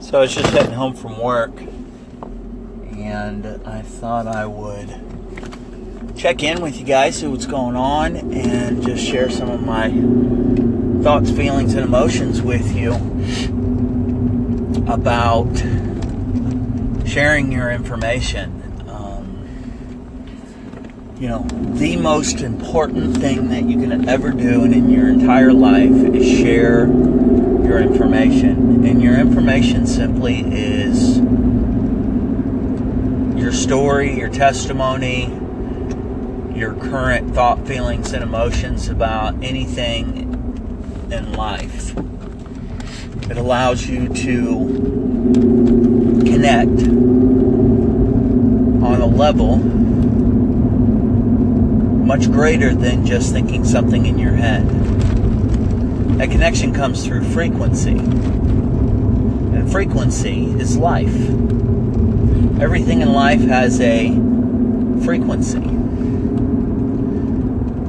So I was just heading home from work, and I thought I would check in with you guys, see what's going on, and just share some of my thoughts, feelings, and emotions with you about sharing your information. Um, you know, the most important thing that you can ever do in your entire life is share your information. And your information simply is your story, your testimony, your current thought, feelings, and emotions about anything in life. It allows you to connect on a level much greater than just thinking something in your head. That connection comes through frequency. And frequency is life. Everything in life has a frequency.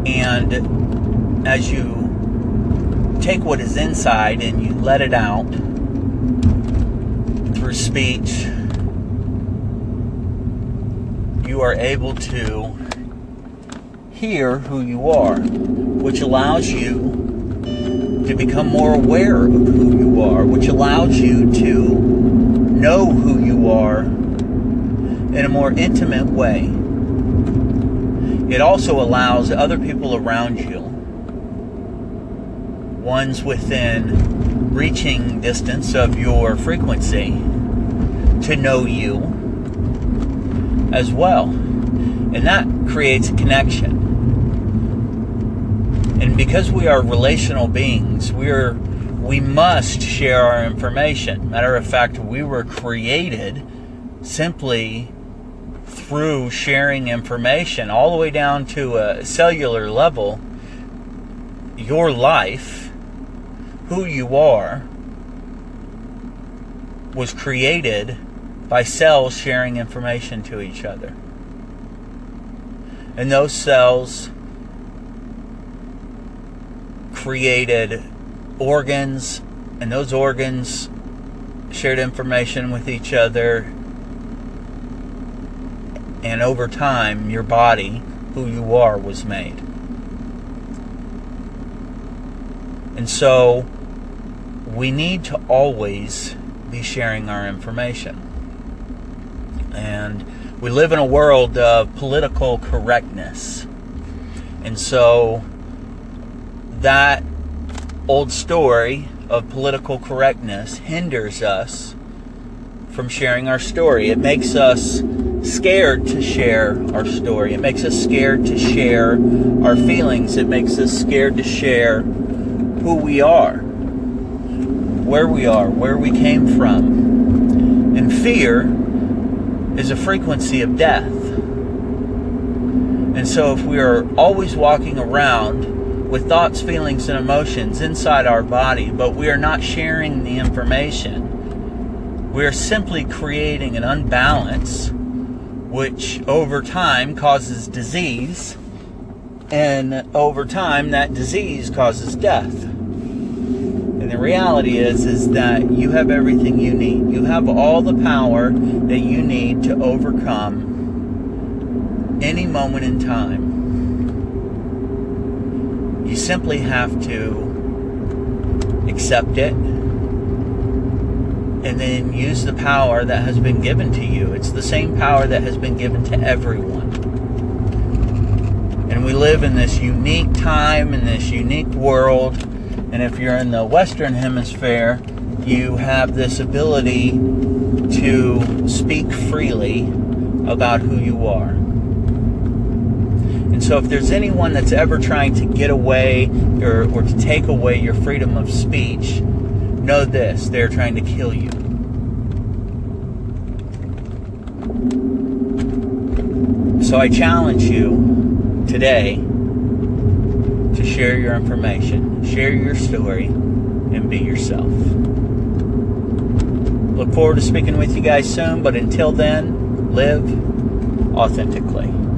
And as you take what is inside and you let it out through speech, you are able to hear who you are, which allows you to become more aware of who you are, which allows you to know who you are in a more intimate way. It also allows other people around you, ones within reaching distance of your frequency, to know you as well. And that creates a connection. And because we are relational beings, we're we must share our information. Matter of fact, we were created simply through sharing information all the way down to a cellular level. Your life, who you are, was created by cells sharing information to each other. And those cells created organs, and those organs shared information with each other. And over time, your body, who you are, was made. And so, we need to always be sharing our information. And we live in a world of political correctness. And so, that old story of political correctness hinders us from sharing our story. It makes us scared to share our story. It makes us scared to share our feelings. It makes us scared to share who we are, where we are, where we came from. And fear is a frequency of death. And so if we are always walking around with thoughts, feelings, and emotions inside our body, but we are not sharing the information. We are simply creating an unbalance, which over time causes disease, and over time that disease causes death. And the reality is is that you have everything you need. You have all the power that you need to overcome any moment in time. You simply have to accept it and then use the power that has been given to you. It's the same power that has been given to everyone. And we live in this unique time, in this unique world. And if you're in the Western Hemisphere, you have this ability to speak freely about who you are. So, if there's anyone that's ever trying to get away or, or to take away your freedom of speech, know this they're trying to kill you. So, I challenge you today to share your information, share your story, and be yourself. Look forward to speaking with you guys soon, but until then, live authentically.